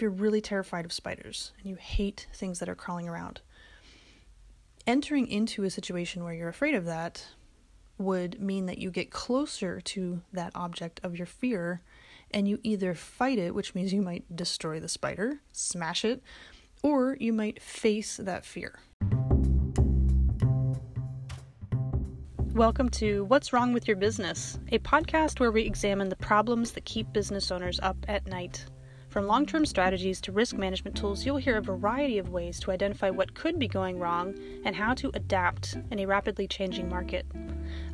if you're really terrified of spiders and you hate things that are crawling around, entering into a situation where you're afraid of that would mean that you get closer to that object of your fear and you either fight it, which means you might destroy the spider, smash it, or you might face that fear. Welcome to What's Wrong with Your Business, a podcast where we examine the problems that keep business owners up at night. From long term strategies to risk management tools, you'll hear a variety of ways to identify what could be going wrong and how to adapt in a rapidly changing market.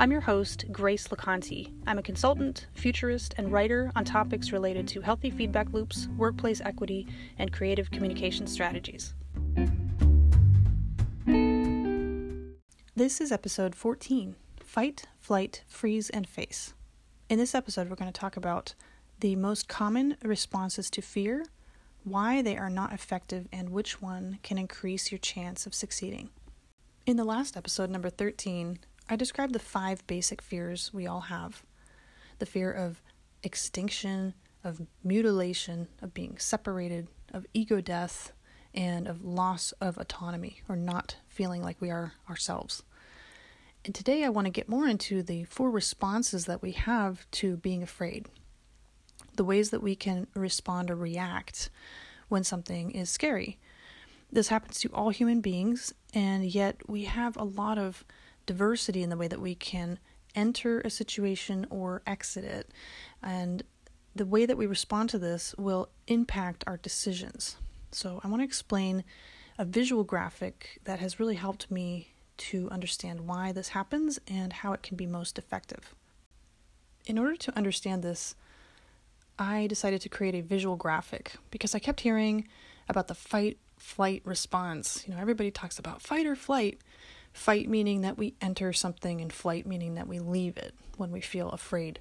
I'm your host, Grace LaConte. I'm a consultant, futurist, and writer on topics related to healthy feedback loops, workplace equity, and creative communication strategies. This is episode 14 Fight, Flight, Freeze, and Face. In this episode, we're going to talk about the most common responses to fear, why they are not effective, and which one can increase your chance of succeeding. In the last episode, number 13, I described the five basic fears we all have the fear of extinction, of mutilation, of being separated, of ego death, and of loss of autonomy or not feeling like we are ourselves. And today I want to get more into the four responses that we have to being afraid the ways that we can respond or react when something is scary. This happens to all human beings, and yet we have a lot of diversity in the way that we can enter a situation or exit it. And the way that we respond to this will impact our decisions. So, I want to explain a visual graphic that has really helped me to understand why this happens and how it can be most effective. In order to understand this, I decided to create a visual graphic because I kept hearing about the fight flight response. You know, everybody talks about fight or flight. Fight meaning that we enter something, and flight meaning that we leave it when we feel afraid.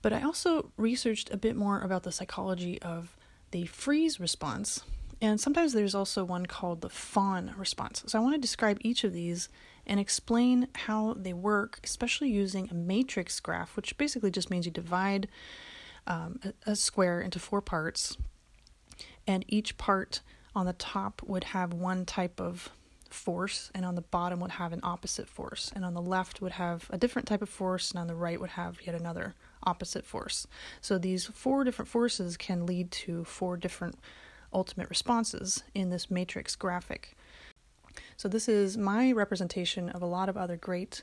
But I also researched a bit more about the psychology of the freeze response, and sometimes there's also one called the fawn response. So I want to describe each of these and explain how they work, especially using a matrix graph, which basically just means you divide um, a, a square into four parts, and each part on the top would have one type of force, and on the bottom would have an opposite force, and on the left would have a different type of force, and on the right would have yet another opposite force. So these four different forces can lead to four different ultimate responses in this matrix graphic. So, this is my representation of a lot of other great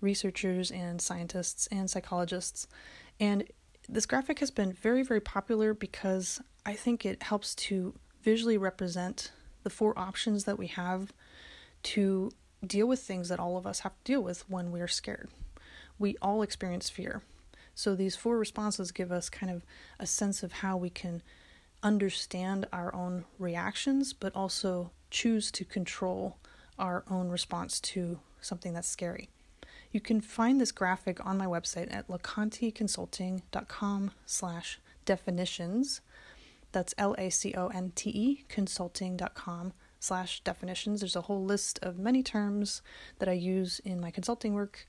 researchers and scientists and psychologists. And this graphic has been very, very popular because I think it helps to visually represent the four options that we have to deal with things that all of us have to deal with when we're scared. We all experience fear. So these four responses give us kind of a sense of how we can understand our own reactions, but also choose to control our own response to something that's scary. You can find this graphic on my website at laconteconsulting.com slash definitions. That's L-A-C-O-N-T-E consulting.com slash definitions. There's a whole list of many terms that I use in my consulting work.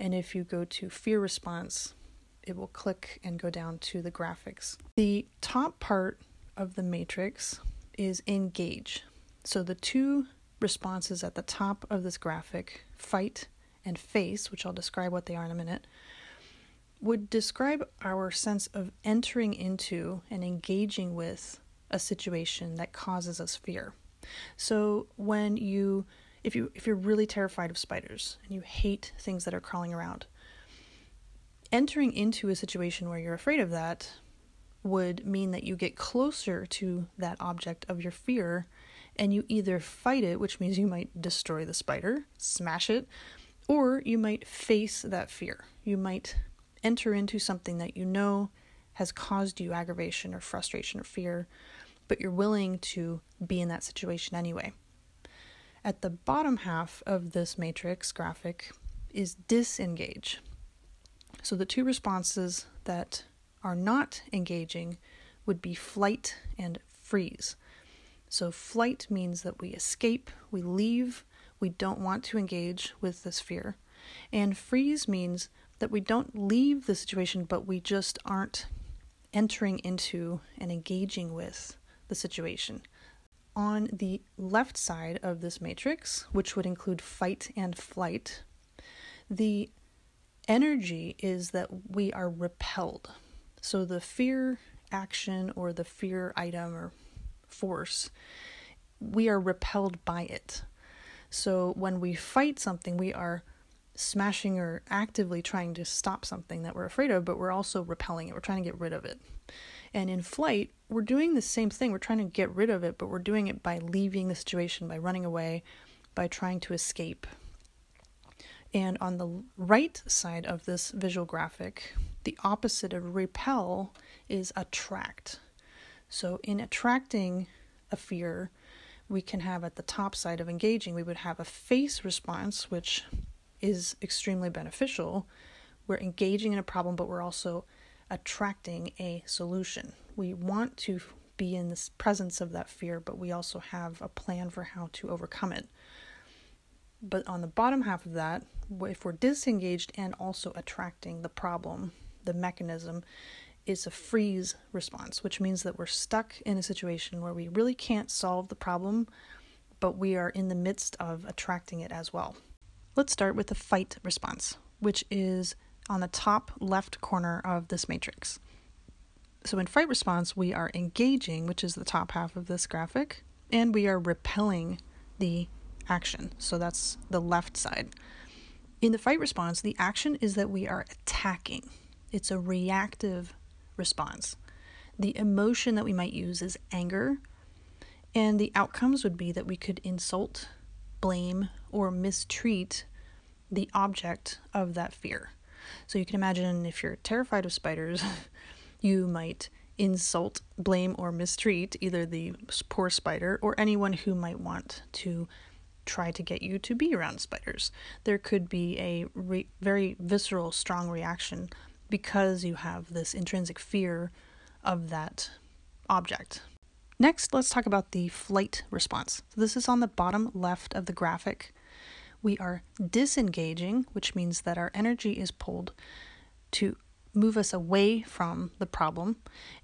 And if you go to fear response, it will click and go down to the graphics. The top part of the matrix is engage. So the two responses at the top of this graphic, fight and face, which I'll describe what they are in a minute, would describe our sense of entering into and engaging with a situation that causes us fear. So when you if you if you're really terrified of spiders and you hate things that are crawling around, entering into a situation where you're afraid of that would mean that you get closer to that object of your fear and you either fight it, which means you might destroy the spider, smash it, or you might face that fear. You might enter into something that you know has caused you aggravation or frustration or fear, but you're willing to be in that situation anyway. At the bottom half of this matrix graphic is disengage. So the two responses that are not engaging would be flight and freeze. So, flight means that we escape, we leave, we don't want to engage with this fear. And freeze means that we don't leave the situation, but we just aren't entering into and engaging with the situation. On the left side of this matrix, which would include fight and flight, the energy is that we are repelled. So the fear action or the fear item or force, we are repelled by it. So when we fight something, we are smashing or actively trying to stop something that we're afraid of, but we're also repelling it. We're trying to get rid of it. And in flight, we're doing the same thing. We're trying to get rid of it, but we're doing it by leaving the situation, by running away, by trying to escape. And on the right side of this visual graphic, the opposite of repel is attract. So, in attracting a fear, we can have at the top side of engaging, we would have a face response, which is extremely beneficial. We're engaging in a problem, but we're also attracting a solution. We want to be in the presence of that fear, but we also have a plan for how to overcome it. But on the bottom half of that, if we're disengaged and also attracting the problem, the mechanism is a freeze response, which means that we're stuck in a situation where we really can't solve the problem, but we are in the midst of attracting it as well. Let's start with the fight response, which is on the top left corner of this matrix. So in fight response, we are engaging, which is the top half of this graphic, and we are repelling the action. So that's the left side. In the fight response, the action is that we are attacking. It's a reactive response. The emotion that we might use is anger, and the outcomes would be that we could insult, blame, or mistreat the object of that fear. So you can imagine if you're terrified of spiders, you might insult, blame, or mistreat either the poor spider or anyone who might want to try to get you to be around spiders. There could be a re- very visceral, strong reaction because you have this intrinsic fear of that object. Next, let's talk about the flight response. So this is on the bottom left of the graphic. We are disengaging, which means that our energy is pulled to move us away from the problem,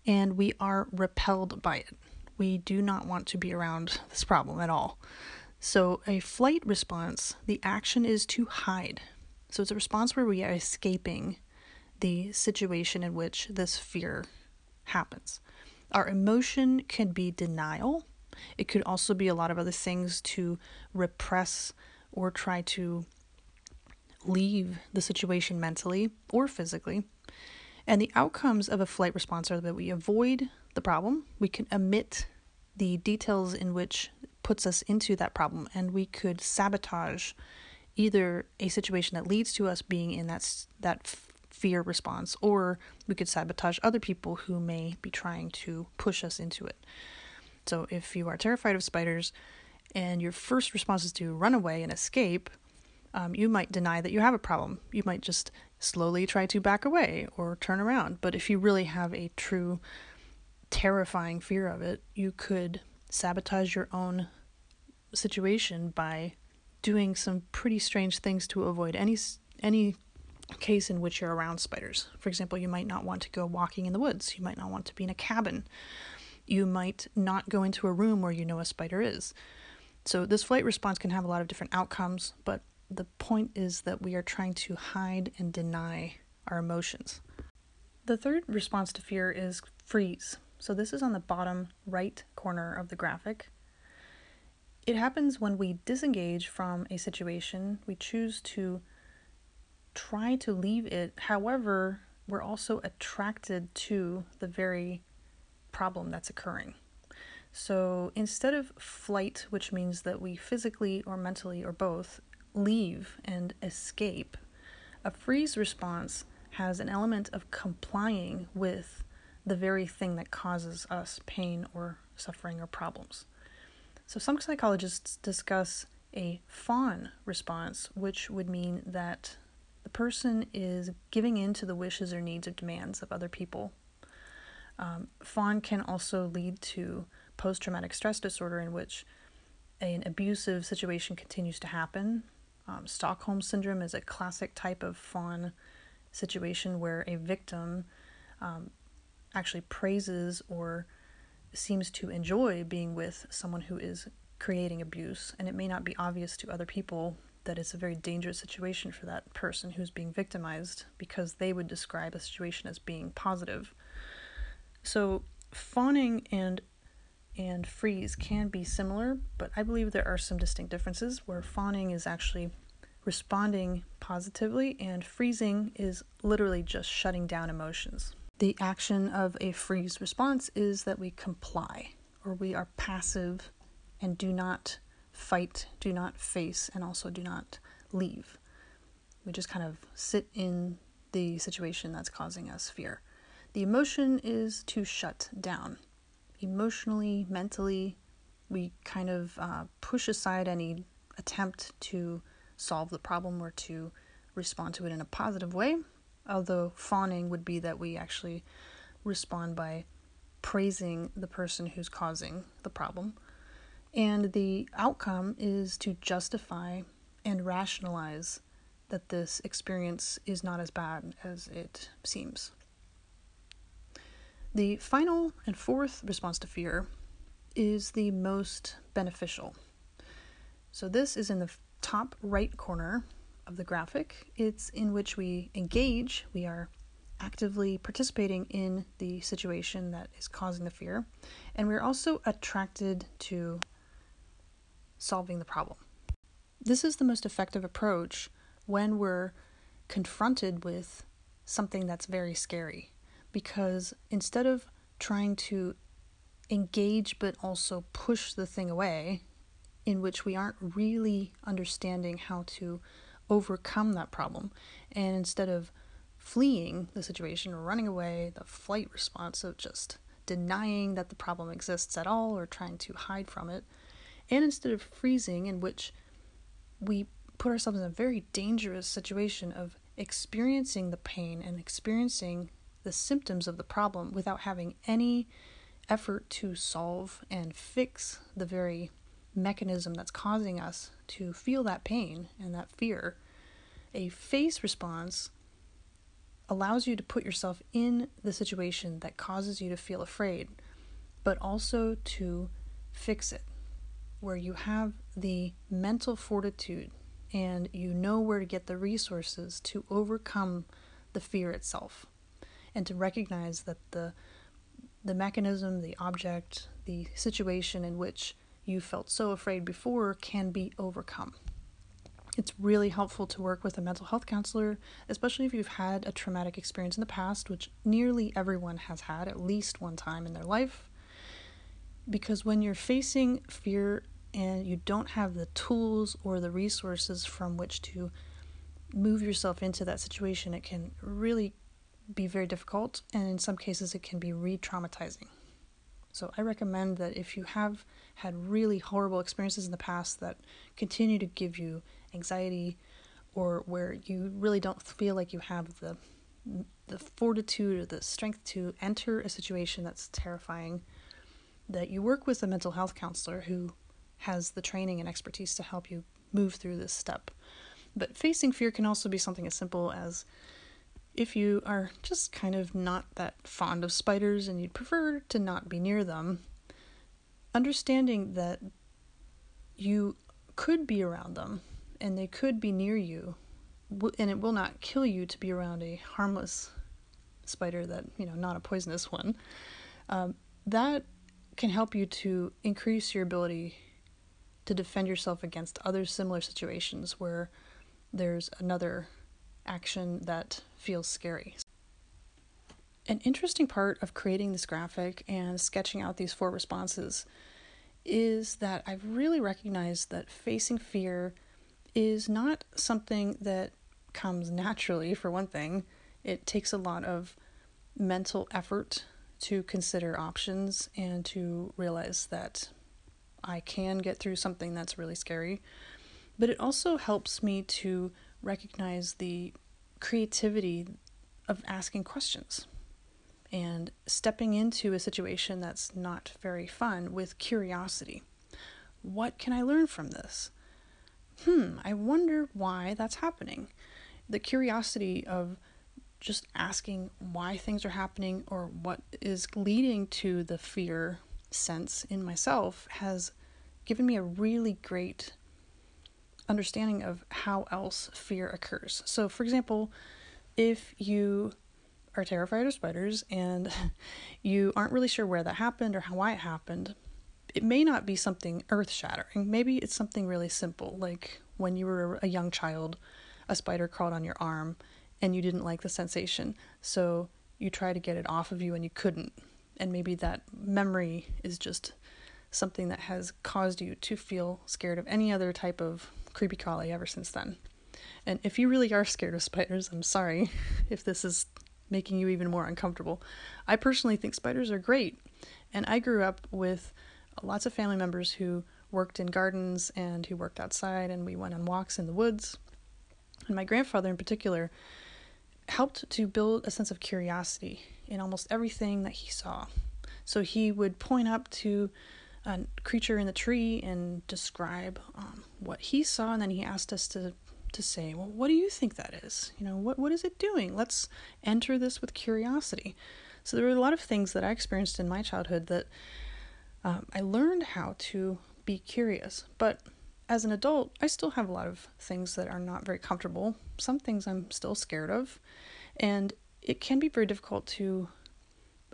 and we are repelled by it. We do not want to be around this problem at all. So, a flight response, the action is to hide. So, it's a response where we are escaping the situation in which this fear happens. Our emotion can be denial. It could also be a lot of other things to repress or try to leave the situation mentally or physically. And the outcomes of a flight response are that we avoid the problem, we can omit the details in which puts us into that problem, and we could sabotage either a situation that leads to us being in that that fear response, or we could sabotage other people who may be trying to push us into it. So, if you are terrified of spiders and your first response is to run away and escape, um, you might deny that you have a problem. You might just slowly try to back away or turn around. But if you really have a true terrifying fear of it, you could sabotage your own situation by doing some pretty strange things to avoid any any case in which you're around spiders. For example, you might not want to go walking in the woods. You might not want to be in a cabin. You might not go into a room where you know a spider is. So this flight response can have a lot of different outcomes, but the point is that we are trying to hide and deny our emotions. The third response to fear is freeze. So this is on the bottom right corner of the graphic. It happens when we disengage from a situation, we choose to try to leave it. However, we're also attracted to the very problem that's occurring. So instead of flight, which means that we physically or mentally or both leave and escape, a freeze response has an element of complying with the very thing that causes us pain or suffering or problems. So, some psychologists discuss a fawn response, which would mean that the person is giving in to the wishes or needs or demands of other people. Um, fawn can also lead to post traumatic stress disorder, in which an abusive situation continues to happen. Um, Stockholm syndrome is a classic type of fawn situation where a victim um, actually praises or seems to enjoy being with someone who is creating abuse, and it may not be obvious to other people that it's a very dangerous situation for that person who's being victimized because they would describe a situation as being positive. So, fawning and and freeze can be similar, but I believe there are some distinct differences where fawning is actually responding positively and freezing is literally just shutting down emotions. The action of a freeze response is that we comply or we are passive and do not fight, do not face, and also do not leave. We just kind of sit in the situation that's causing us fear. The emotion is to shut down. Emotionally, mentally, we kind of uh, push aside any attempt to solve the problem or to respond to it in a positive way. Although fawning would be that we actually respond by praising the person who's causing the problem and the outcome is to justify and rationalize that this experience is not as bad as it seems. The final and fourth response to fear is the most beneficial. So, this is in the top right corner of the graphic. It's in which we engage, we are actively participating in the situation that is causing the fear, and we're also attracted to solving the problem. This is the most effective approach when we're confronted with something that's very scary because instead of trying to engage but also push the thing away, in which we aren't really understanding how to overcome that problem, and instead of fleeing the situation or running away, the flight response of just denying that the problem exists at all or trying to hide from it, and instead of freezing, in which we put ourselves in a very dangerous situation of experiencing the pain and experiencing the symptoms of the problem without having any effort to solve and fix the very mechanism that's causing us to feel that pain and that fear, a face response allows you to put yourself in the situation that causes you to feel afraid, but also to fix it where you have the mental fortitude and you know where to get the resources to overcome the fear itself and to recognize that the the mechanism, the object, the situation in which you felt so afraid before can be overcome. It's really helpful to work with a mental health counselor, especially if you've had a traumatic experience in the past, which nearly everyone has had at least one time in their life. Because when you're facing fear and you don't have the tools or the resources from which to move yourself into that situation, it can really be very difficult, and in some cases, it can be re traumatizing. So, I recommend that if you have had really horrible experiences in the past that continue to give you anxiety, or where you really don't feel like you have the the fortitude or the strength to enter a situation that's terrifying, that you work with a mental health counselor who has the training and expertise to help you move through this step. But facing fear can also be something as simple as if you are just kind of not that fond of spiders and you'd prefer to not be near them, understanding that you could be around them and they could be near you and it will not kill you to be around a harmless spider that you know not a poisonous one um, that can help you to increase your ability to defend yourself against other similar situations where there's another action that feels scary. An interesting part of creating this graphic and sketching out these four responses is that I've really recognized that facing fear is not something that comes naturally, for one thing. It takes a lot of mental effort to consider options and to realize that I can get through something that's really scary. But it also helps me to recognize the creativity of asking questions and stepping into a situation that's not very fun with curiosity. What can I learn from this? Hmm, I wonder why that's happening. The curiosity of just asking why things are happening or what is leading to the fear sense in myself has given me a really great understanding of how else fear occurs. So, for example, if you are terrified of spiders and you aren't really sure where that happened or how why it happened, it may not be something earth shattering. Maybe it's something really simple, like when you were a young child, a spider crawled on your arm and you didn't like the sensation. So you tried to get it off of you and you couldn't. And maybe that memory is just something that has caused you to feel scared of any other type of creepy crawly ever since then. And if you really are scared of spiders, I'm sorry if this is making you even more uncomfortable. I personally think spiders are great. And I grew up with lots of family members who worked in gardens and who worked outside, and we went on walks in the woods. And my grandfather, in particular, helped to build a sense of curiosity in almost everything that he saw. So he would point up to a creature in the tree and describe um, what he saw, and then he asked us to to say, well, what do you think that is? You know, what what is it doing? Let's enter this with curiosity. So there were a lot of things that I experienced in my childhood that um, I learned how to be curious, but as an adult, I still have a lot of things that are not very comfortable. Some things I'm still scared of, and it can be very difficult to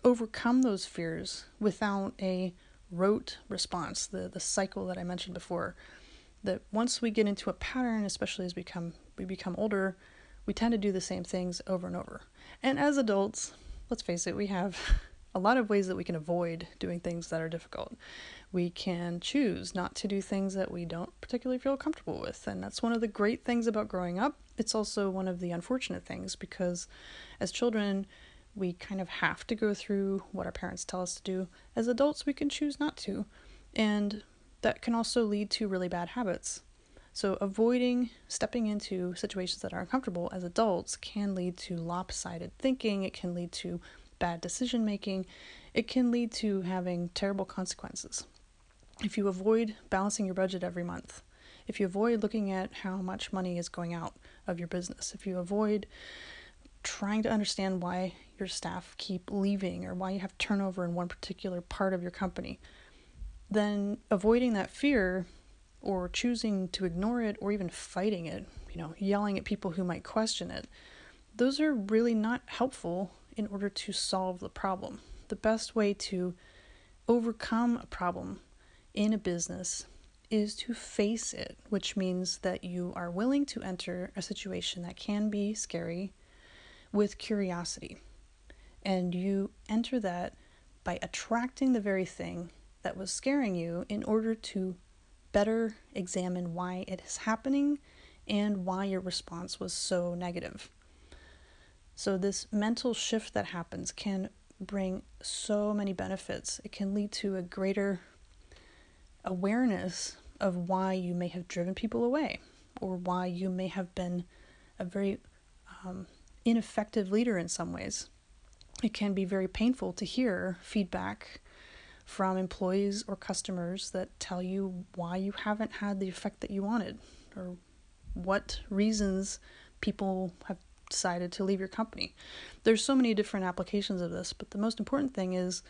overcome those fears without a rote response, the the cycle that I mentioned before. That once we get into a pattern, especially as we become we become older, we tend to do the same things over and over. And as adults, let's face it, we have a lot of ways that we can avoid doing things that are difficult. We can choose not to do things that we don't particularly feel comfortable with, and that's one of the great things about growing up. It's also one of the unfortunate things because as children, we kind of have to go through what our parents tell us to do. As adults, we can choose not to. And that can also lead to really bad habits. So, avoiding stepping into situations that are uncomfortable as adults can lead to lopsided thinking, it can lead to bad decision making, it can lead to having terrible consequences. If you avoid balancing your budget every month, if you avoid looking at how much money is going out of your business, if you avoid trying to understand why your staff keep leaving or why you have turnover in one particular part of your company, then avoiding that fear or choosing to ignore it or even fighting it, you know, yelling at people who might question it, those are really not helpful in order to solve the problem. The best way to overcome a problem in a business is to face it, which means that you are willing to enter a situation that can be scary with curiosity. And you enter that by attracting the very thing that was scaring you in order to better examine why it is happening and why your response was so negative. So, this mental shift that happens can bring so many benefits. It can lead to a greater awareness of why you may have driven people away or why you may have been a very um, ineffective leader in some ways. It can be very painful to hear feedback from employees or customers that tell you why you haven't had the effect that you wanted or what reasons people have decided to leave your company. There's so many different applications of this, but the most important thing is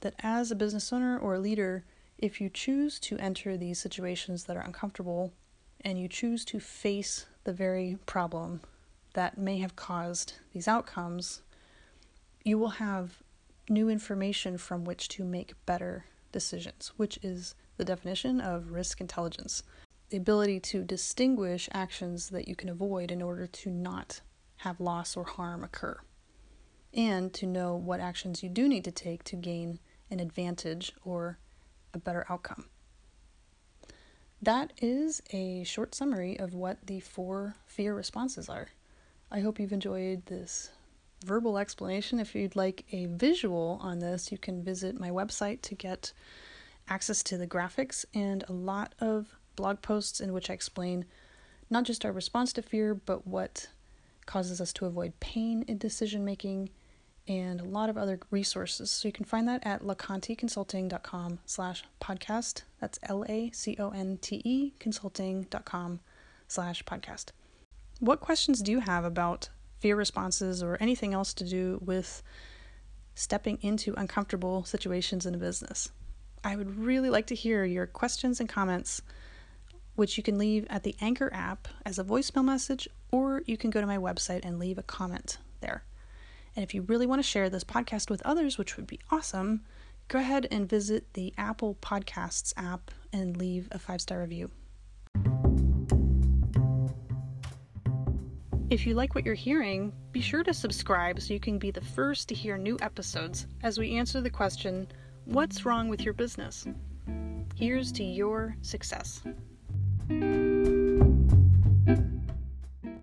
that as a business owner or a leader, if you choose to enter these situations that are uncomfortable and you choose to face the very problem that may have caused these outcomes, you will have new information from which to make better decisions, which is the definition of risk intelligence the ability to distinguish actions that you can avoid in order to not have loss or harm occur, and to know what actions you do need to take to gain an advantage or a better outcome. That is a short summary of what the four fear responses are. I hope you've enjoyed this verbal explanation. If you'd like a visual on this, you can visit my website to get access to the graphics and a lot of blog posts in which I explain not just our response to fear, but what causes us to avoid pain in decision making, and a lot of other resources. So you can find that at laconteconsulting.com slash podcast. That's L-A-C-O-N-T-E consulting.com slash podcast. What questions do you have about fear responses or anything else to do with stepping into uncomfortable situations in a business? I would really like to hear your questions and comments, which you can leave at the Anchor app as a voicemail message, or you can go to my website and leave a comment there. And if you really want to share this podcast with others, which would be awesome, go ahead and visit the Apple Podcasts app and leave a five star review. If you like what you're hearing, be sure to subscribe so you can be the first to hear new episodes as we answer the question What's wrong with your business? Here's to your success thank you